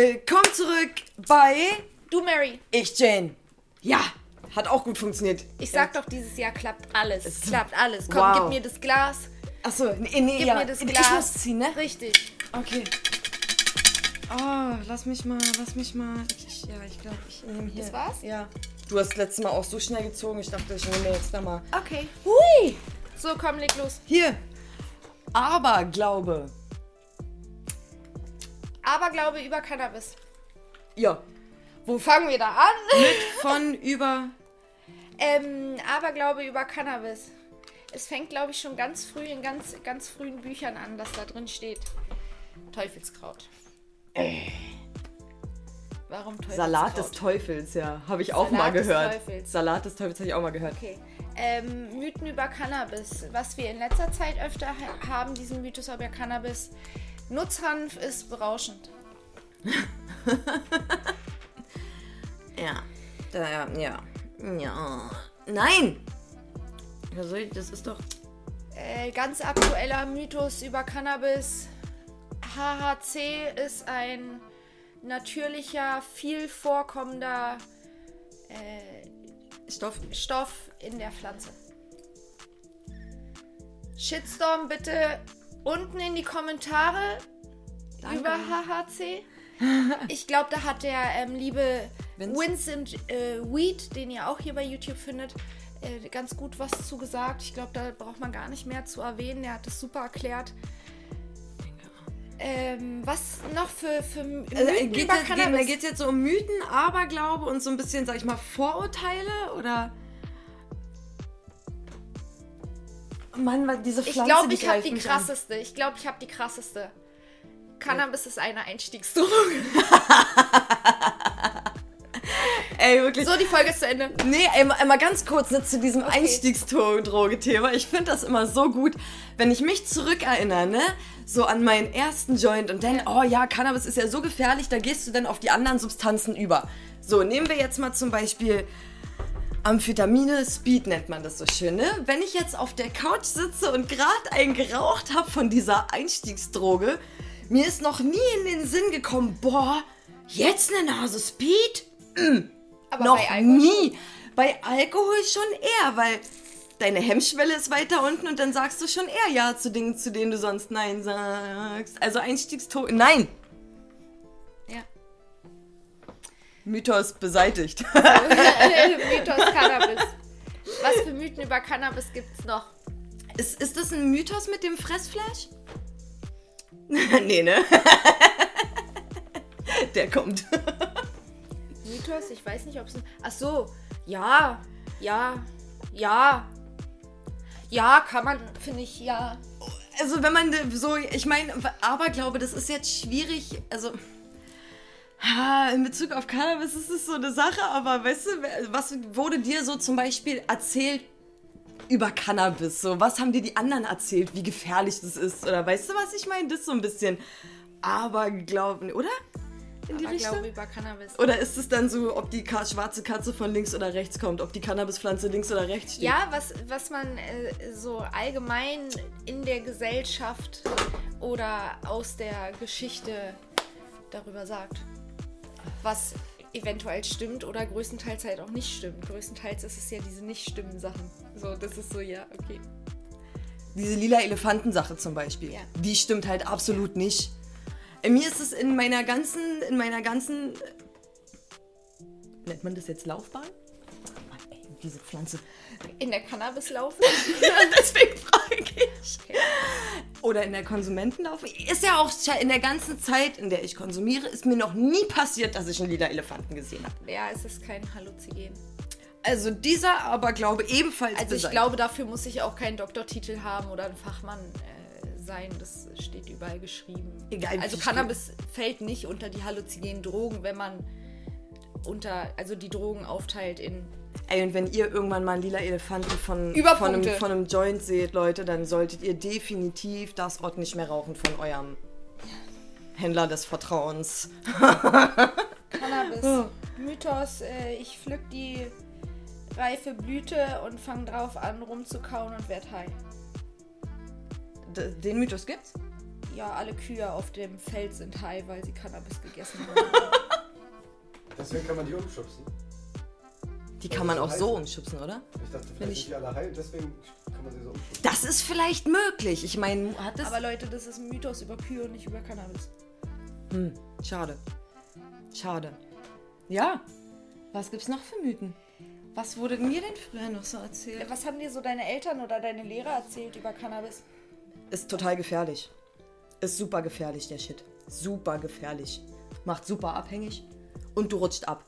Willkommen zurück bei Du, Mary. Ich, Jane. Ja, hat auch gut funktioniert. Ich sag doch, dieses Jahr klappt alles. Es- klappt alles. Komm, Wow. gib mir das Glas. Achso, nee, nee, Gib ja. mir das ich Glas. muss ziehen, ne? Richtig. Okay. Oh, lass mich mal, lass mich mal. Ich, ja, ich glaube, ich nehme hier. Das war's? Ja. Du hast letztes Mal auch so schnell gezogen. Ich dachte, ich nehme jetzt da mal. Okay. Hui! So, komm, leg los. Hier. Aberglaube. Aberglaube über Cannabis. Ja. Wo fangen wir da an? Von über. ähm, Aberglaube über Cannabis. Es fängt, glaube ich, schon ganz früh in ganz, ganz frühen Büchern an, dass da drin steht. Teufelskraut. Warum Teufelskraut? Salat des Teufels, ja. Habe ich auch Salat mal des gehört. Teufels. Salat des Teufels habe ich auch mal gehört. Okay. Ähm, Mythen über Cannabis. Was wir in letzter Zeit öfter ha haben, diesen Mythos über Cannabis. Nutzhanf ist berauschend. Ja. Da, ja, ja. Nein! Das ist doch. Äh, ganz aktueller Mythos über Cannabis. HHC ist ein natürlicher, viel vorkommender äh, Stoff. Stoff in der Pflanze. Shitstorm bitte unten in die Kommentare Danke. über HHC. Ich glaube, da hat der ähm, liebe Vince? Vincent äh, Weed, den ihr auch hier bei YouTube findet, äh, ganz gut was zu gesagt. Ich glaube, da braucht man gar nicht mehr zu erwähnen. Der hat das super erklärt. Ähm, was noch für, für Mythen Also, äh, geht über jetzt, geht, Cannabis? geht jetzt so um Mythen, Aberglaube und so ein bisschen, sag ich mal, Vorurteile? Oder. Mann, was diese Ich Pflanze, glaube, ich habe die krasseste. Ich glaube, ich habe die krasseste. Cannabis ist eine Einstiegsdroge. Ey, wirklich. So, die Folge ist zu Ende. Nee, ey, mal, mal ganz kurz ne, zu diesem Einstiegsdroge-Thema. Ich finde das immer so gut, wenn ich mich zurückerinnere, ne? So an meinen ersten Joint und dann, oh ja, Cannabis ist ja so gefährlich, da gehst du dann auf die anderen Substanzen über. So, nehmen wir jetzt mal zum Beispiel Amphetamine, Speed nennt man das so schön, ne? Wenn ich jetzt auf der Couch sitze und gerade einen geraucht habe von dieser Einstiegsdroge, mir ist noch nie in den Sinn gekommen, boah, jetzt eine Nase Speed? Aber noch bei Alkohol nie. Bei Alkohol schon eher, weil deine Hemmschwelle ist weiter unten und dann sagst du schon eher Ja zu Dingen, zu denen du sonst Nein sagst. Also Einstiegsto... Nein! Mythos beseitigt. Mythos Cannabis. Was für Mythen über Cannabis gibt's noch? ist, ist das ein Mythos mit dem Fressflash? nee, ne? Der kommt. Mythos? Ich weiß nicht, ob es ein. Ach so. Ja. Ja. Ja. Ja, kann man, finde ich, ja. Also wenn man so, ich meine, aber glaube, das ist jetzt schwierig, also ha, in Bezug auf Cannabis ist es so eine Sache, aber weißt du, was wurde dir so zum Beispiel erzählt über Cannabis? So, was haben dir die anderen erzählt, wie gefährlich das ist? Oder weißt du, was ich meine? Das ist so ein bisschen Aberglauben, oder? In die Aber Richtung? glaube über Cannabis. Oder ist es dann so, ob die schwarze Katze von links oder rechts kommt, ob die Cannabispflanze links oder rechts steht? Ja, was, was man äh, so allgemein in der Gesellschaft oder aus der Geschichte darüber sagt. Was eventuell stimmt oder größtenteils halt auch nicht stimmt. Größtenteils ist es ja diese nicht stimmen Sachen. So, das ist so, ja, okay. Diese lila Elefantensache zum Beispiel. Ja. Die stimmt halt absolut nicht. Äh, Mir ist es in meiner ganzen, in meiner ganzen. Nennt man das jetzt Laufbahn? Mann, ey, diese Pflanze. In der Cannabis laufen? Deswegen frage ich. Oder in der Konsumentenlaufbahn. Ist ja auch in der ganzen Zeit, in der ich konsumiere, ist mir noch nie passiert, dass ich einen lila Elefanten gesehen habe. ja, es ist kein Halluzinogen. Also dieser Aberglaube ebenfalls Also ich beseitigt. glaube, dafür muss ich auch keinen Doktortitel haben oder ein Fachmann äh, sein. Das steht überall geschrieben. Egal, also Cannabis fällt nicht unter die halluzinogenen Drogen, wenn man unter, also die Drogen aufteilt in. Ey, und wenn ihr irgendwann mal einen lila Elefanten von, von, einem, von einem Joint seht, Leute, dann solltet ihr definitiv das Rott nicht mehr rauchen von eurem Händler des Vertrauens. Cannabis. Oh. Mythos, äh, ich pflück die reife Blüte und fang drauf an rumzukauen und werd high. D den Mythos gibt's? ja, alle Kühe auf dem Feld sind high, weil sie Cannabis gegessen haben. Deswegen kann man die umschubsen. Die kann man auch heiß so umschubsen, oder? Ich dachte, vielleicht ich- sind die alle heil, deswegen kann man sie so umschubsen. Das ist vielleicht möglich. Ich meine, hat das. Aber Leute, das ist ein Mythos über Kühe und nicht über Cannabis. Hm, schade. Schade. Ja. Was gibt's noch für Mythen? Was wurde mir denn früher noch so erzählt? Was haben dir so deine Eltern oder deine Lehrer erzählt über Cannabis? Ist total gefährlich. Ist super gefährlich, der Shit. Super gefährlich. Macht super abhängig. Und du rutscht ab.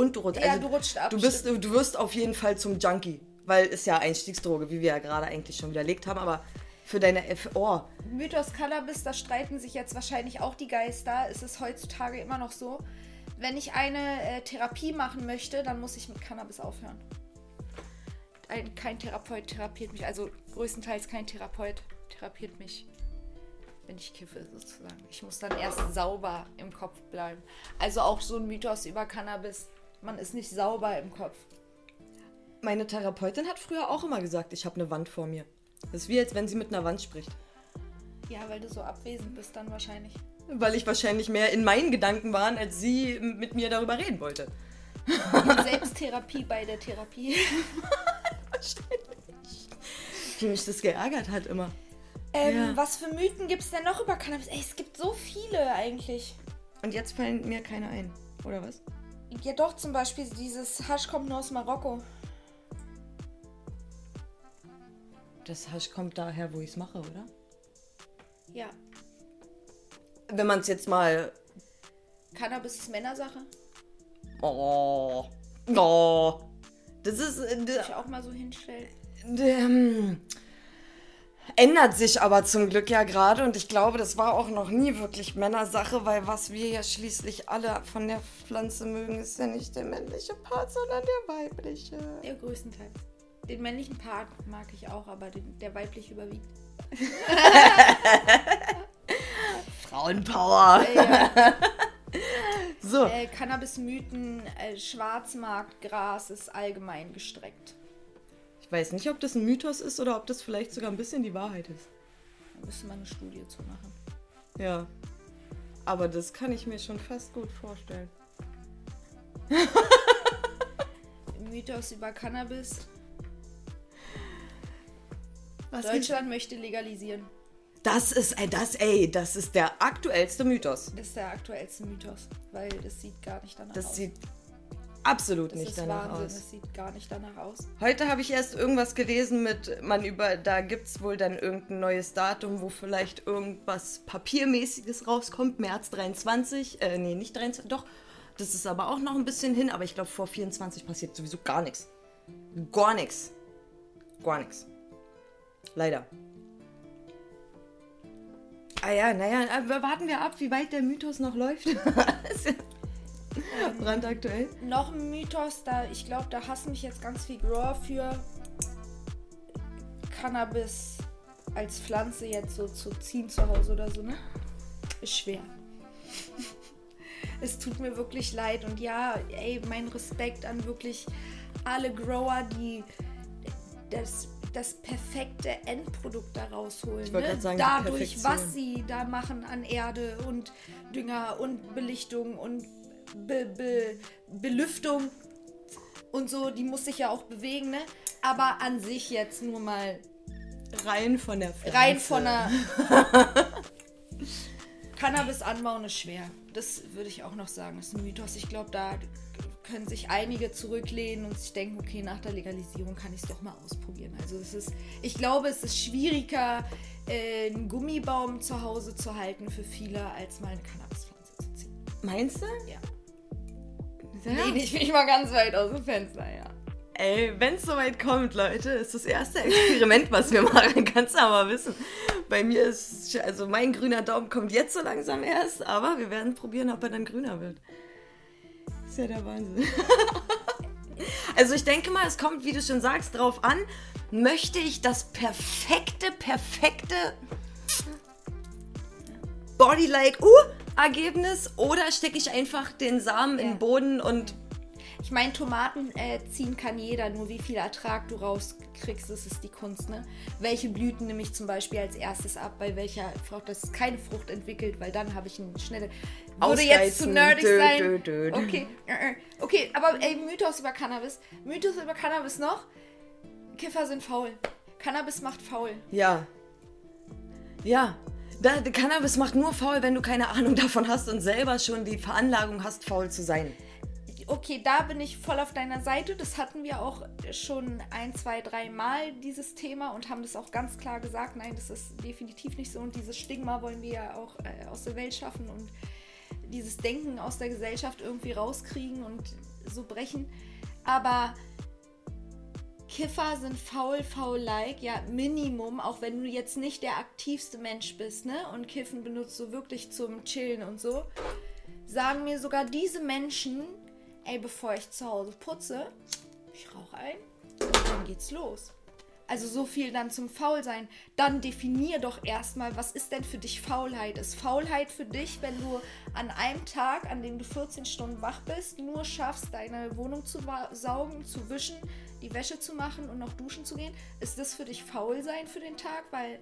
Und du rutscht Ja, also du rutscht ab, Du, bist, du wirst auf jeden Fall zum Junkie. Weil ist ja Einstiegsdroge, wie wir ja gerade eigentlich schon widerlegt haben. Aber für deine. F oh, Mythos Cannabis, da streiten sich jetzt wahrscheinlich auch die Geister. Es ist heutzutage immer noch so. Wenn ich eine äh, Therapie machen möchte, dann muss ich mit Cannabis aufhören. Ein, kein Therapeut therapiert mich, also größtenteils kein Therapeut therapiert mich, wenn ich kiffe sozusagen. Ich muss dann erst sauber im Kopf bleiben. Also auch so ein Mythos über Cannabis. Man ist nicht sauber im Kopf. meine Therapeutin hat früher auch immer gesagt, ich habe eine Wand vor mir. Das ist wie, als wenn sie mit einer Wand spricht. Ja, weil du so abwesend bist dann wahrscheinlich. Weil ich wahrscheinlich mehr in meinen Gedanken war, als sie mit mir darüber reden wollte. Selbsttherapie bei der Therapie. Wie mich das geärgert hat immer. Ähm, Ja. Was für Mythen gibt es denn noch über Cannabis? Ey, es gibt so viele eigentlich. Und jetzt fallen mir keine ein, oder was? Ja doch, zum Beispiel dieses Hasch kommt nur aus Marokko. Das Hasch kommt daher, wo ich es mache, oder? Ja. Wenn man es jetzt mal. Cannabis ist Männersache. Oh. Oh. Das ist. Äh, ich auch mal so hinstellen. ähm, ändert sich aber zum Glück ja gerade und ich glaube, das war auch noch nie wirklich Männersache, weil was wir ja schließlich alle von der Pflanze mögen, ist ja nicht der männliche Part, sondern der weibliche. Ja, größtenteils. Den männlichen Part mag ich auch, aber den, der weiblich überwiegt. Frauenpower. Ja. So. äh, Cannabis-Mythen, äh, Schwarzmarktgras ist allgemein gestreckt. Ich weiß nicht, ob das ein Mythos ist oder ob das vielleicht sogar ein bisschen die Wahrheit ist. Da müsste man eine Studie zu machen. Ja. Aber das kann ich mir schon fast gut vorstellen. Mythos über Cannabis. Was Deutschland möchte legalisieren. Das ist, ey, das, ey, das ist der aktuellste Mythos. Das ist der aktuellste Mythos, weil das sieht gar nicht danach Das aus. sieht absolut das nicht danach Wahnsinn, aus. das sieht gar nicht danach aus. Heute habe ich erst irgendwas gelesen mit, man über, da gibt es wohl dann irgendein neues Datum, wo vielleicht irgendwas Papiermäßiges rauskommt, März 23, äh, nee, nicht 23, doch, das ist aber auch noch ein bisschen hin, aber ich glaube vor 24 passiert sowieso gar nichts. Gar nichts. Gar nichts. Leider. Ah ja, naja, aber warten wir ab, wie weit der Mythos noch läuft. brandaktuell. Noch ein Mythos, da ich glaube, da hassen mich jetzt ganz viel Grower für Cannabis als Pflanze jetzt so zu ziehen zu Hause oder so, ne? Ist schwer. es tut mir wirklich leid und ja, ey, mein Respekt an wirklich alle Grower, die das, das perfekte Endprodukt da rausholen. Ich ne? sagen, Dadurch, was sie da machen an Erde und Dünger und Belichtung und Be Be Belüftung und so, die muss sich ja auch bewegen, ne? Aber an sich jetzt nur mal Rein von der Pflanze. rein von der Cannabis anbauen ist schwer. Das würde ich auch noch sagen. Das ist ein Mythos. Ich glaube, da können sich einige zurücklehnen und sich denken, okay, nach der Legalisierung kann ich es doch mal ausprobieren. Also es ist, ich glaube, es ist schwieriger, äh, einen Gummibaum zu Hause zu halten für viele, als mal eine Cannabispflanze zu ziehen. Meinst du? Ja. Ja. Lehne ich mich mal ganz weit aus dem Fenster, ja. Ey, wenn es soweit kommt, Leute, ist das erste Experiment, was wir machen. Kannst du aber wissen. Bei mir ist, also mein grüner Daumen kommt jetzt so langsam erst, aber wir werden probieren, ob er dann grüner wird. ist ja der Wahnsinn. also ich denke mal, es kommt, wie du schon sagst, drauf an, möchte ich das perfekte, perfekte Body-like, uh, Ergebnis oder stecke ich einfach den Samen in Ja. den Boden und Ich meine, Tomaten äh, ziehen kann jeder, nur wie viel Ertrag du rauskriegst, das ist die Kunst, ne? Welche Blüten nehme ich zum Beispiel als erstes ab, bei welcher Frucht das keine Frucht entwickelt, weil dann habe ich eine schnelle. Würde jetzt zu nerdig Dö, sein. dö, dö, dö. Okay, äh, äh. okay, aber ey, Mythos über Cannabis. Mythos über Cannabis noch. Kiffer sind faul. Cannabis macht faul. Ja. Ja. Da, Cannabis macht nur faul, wenn du keine Ahnung davon hast und selber schon die Veranlagung hast, faul zu sein. Okay, da bin ich voll auf deiner Seite. Das hatten wir auch schon ein, zwei, drei Mal, dieses Thema, und haben das auch ganz klar gesagt. Nein, das ist definitiv nicht so. Und dieses Stigma wollen wir ja auch äh, aus der Welt schaffen und dieses Denken aus der Gesellschaft irgendwie rauskriegen und so brechen. Aber Kiffer sind faul, faul-like, ja, Minimum, auch wenn du jetzt nicht der aktivste Mensch bist, ne? Und Kiffen benutzt du wirklich zum Chillen und so. Sagen mir sogar diese Menschen, ey, bevor ich zu Hause putze, ich rauche ein dann geht's los. Also so viel dann zum Faulsein. Dann definier doch erstmal, was ist denn für dich Faulheit? Ist Faulheit für dich, wenn du an einem Tag, an dem du 14 Stunden wach bist, nur schaffst, deine Wohnung zu saugen, zu wischen, die Wäsche zu machen und noch duschen zu gehen? Ist das für dich Faulsein für den Tag? Weil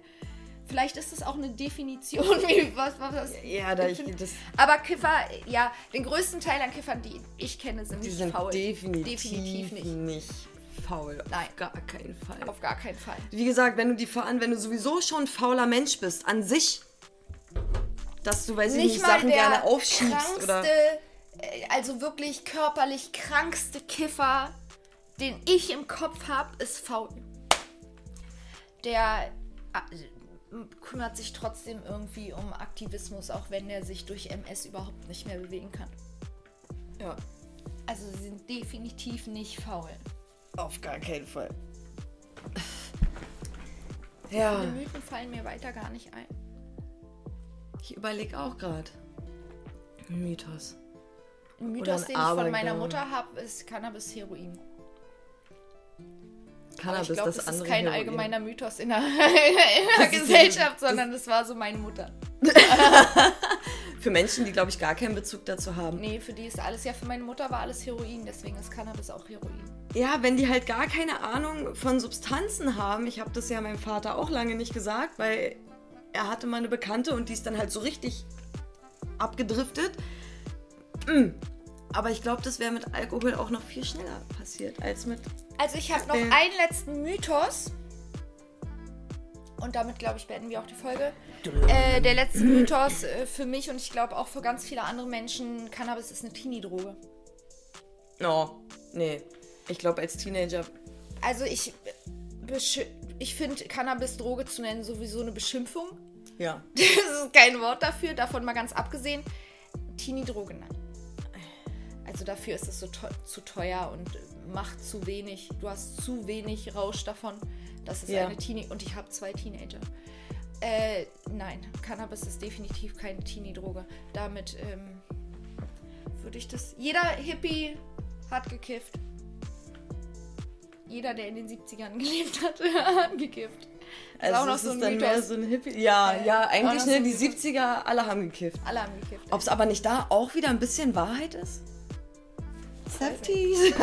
vielleicht ist das auch eine Definition, wie was, was, was Ja, da ich das, aber Kiffer, ja, den größten Teil an Kiffern, die ich kenne, sind die nicht sind faul. definitiv, Definitiv nicht. nicht faul. Nein. Auf gar keinen Fall. Auf gar keinen Fall. Wie gesagt, wenn du die wenn du sowieso schon ein fauler Mensch bist, an sich, dass du, weiß ich nicht, Sachen gerne aufschiebst krankste, oder. äh, also wirklich körperlich krankste Kiffer, den ich im Kopf habe, ist faul. Der äh, kümmert sich trotzdem irgendwie um Aktivismus, auch wenn er sich durch MS überhaupt nicht mehr bewegen kann. Ja, Also sie sind definitiv nicht faul. Auf gar keinen Fall. Ja, Die Mythen fallen mir weiter gar nicht ein. ich überlege auch gerade. Mythos. Ein Mythos, den ich von meiner. Mutter habe, ist Cannabis-Heroin. Cannabis, ich glaube, das das ist kein Heroin. allgemeiner Mythos in der, in der Das Gesellschaft, sondern das war so meine Mutter. Für Menschen, die, glaube ich, gar keinen Bezug dazu haben. Nee, für die ist alles, ja, für meine Mutter war alles Heroin, deswegen ist Cannabis auch Heroin. Ja, wenn die halt gar keine Ahnung von Substanzen haben. Ich habe das ja meinem Vater auch lange nicht gesagt, weil er hatte mal eine Bekannte und die ist dann halt so richtig abgedriftet. Mm. Aber ich glaube, das wäre mit Alkohol auch noch viel schneller passiert als mit. Also ich habe noch einen letzten Mythos. Und damit, glaube ich, beenden wir auch die Folge. Äh, der letzte Mythos äh, für mich und ich glaube auch für ganz viele andere Menschen, Cannabis ist eine Teenie-Droge. Oh, nee. Ich glaube, als Teenager. Also ich, ich finde Cannabis Droge zu nennen sowieso eine Beschimpfung. Ja. Das ist kein Wort dafür, davon mal ganz abgesehen. Teenie-Droge, nein. Also dafür ist es so zu teuer und macht zu wenig. Du hast zu wenig Rausch davon. Das ist Ja. eine Teenie und ich habe zwei Teenager. Äh, nein, Cannabis ist definitiv keine Teenie-Droge. Damit ähm, würde ich das. Jeder Hippie hat gekifft. Jeder, der in den 70ern gelebt hat, hat gekifft. Das ist Also auch noch so ein ist dann mehr Mythos. so ein Hippie. Ja, Äh, ja, eigentlich, ne, so die Mythos. 70er, alle haben gekifft. Alle haben gekifft. Ob es aber nicht da auch wieder ein bisschen Wahrheit ist? Safety.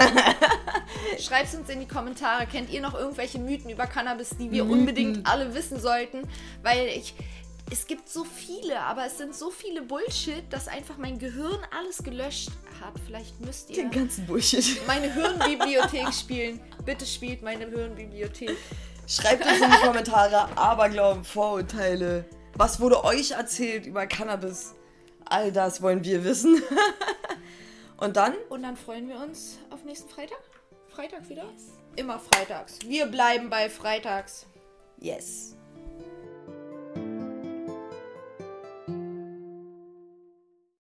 Schreibt uns in die Kommentare. Kennt ihr noch irgendwelche Mythen über Cannabis, die wir Mythen. unbedingt alle wissen sollten? Weil ich. Es gibt so viele, aber es sind so viele Bullshit, dass einfach mein Gehirn alles gelöscht hat. Vielleicht müsst ihr Den ganzen Bullshit. meine Hirnbibliothek spielen. Bitte spielt meine Hirnbibliothek. Schreibt uns in die Kommentare Aberglauben, Vorurteile. Was wurde euch erzählt über Cannabis? All das wollen wir wissen. Und dann? Und dann freuen wir uns auf nächsten Freitag. Freitag wieder? Immer freitags. Wir bleiben bei freitags. Yes.